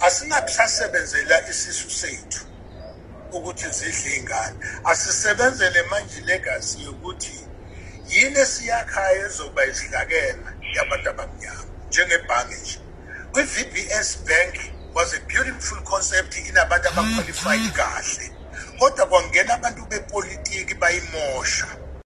asingakusasebenzela isisu sethu ukuthi zidle ingane. Asisebenzele manje legacy yokuthi yini esiyakhayo ezoba isidlakela yabantu abamnyama njengebhange nje. kwi-VBS Bank was a beautiful concept inabantu abaqualified hmm. kahle. Kodwa kwangena abantu bepolitiki bayimosha.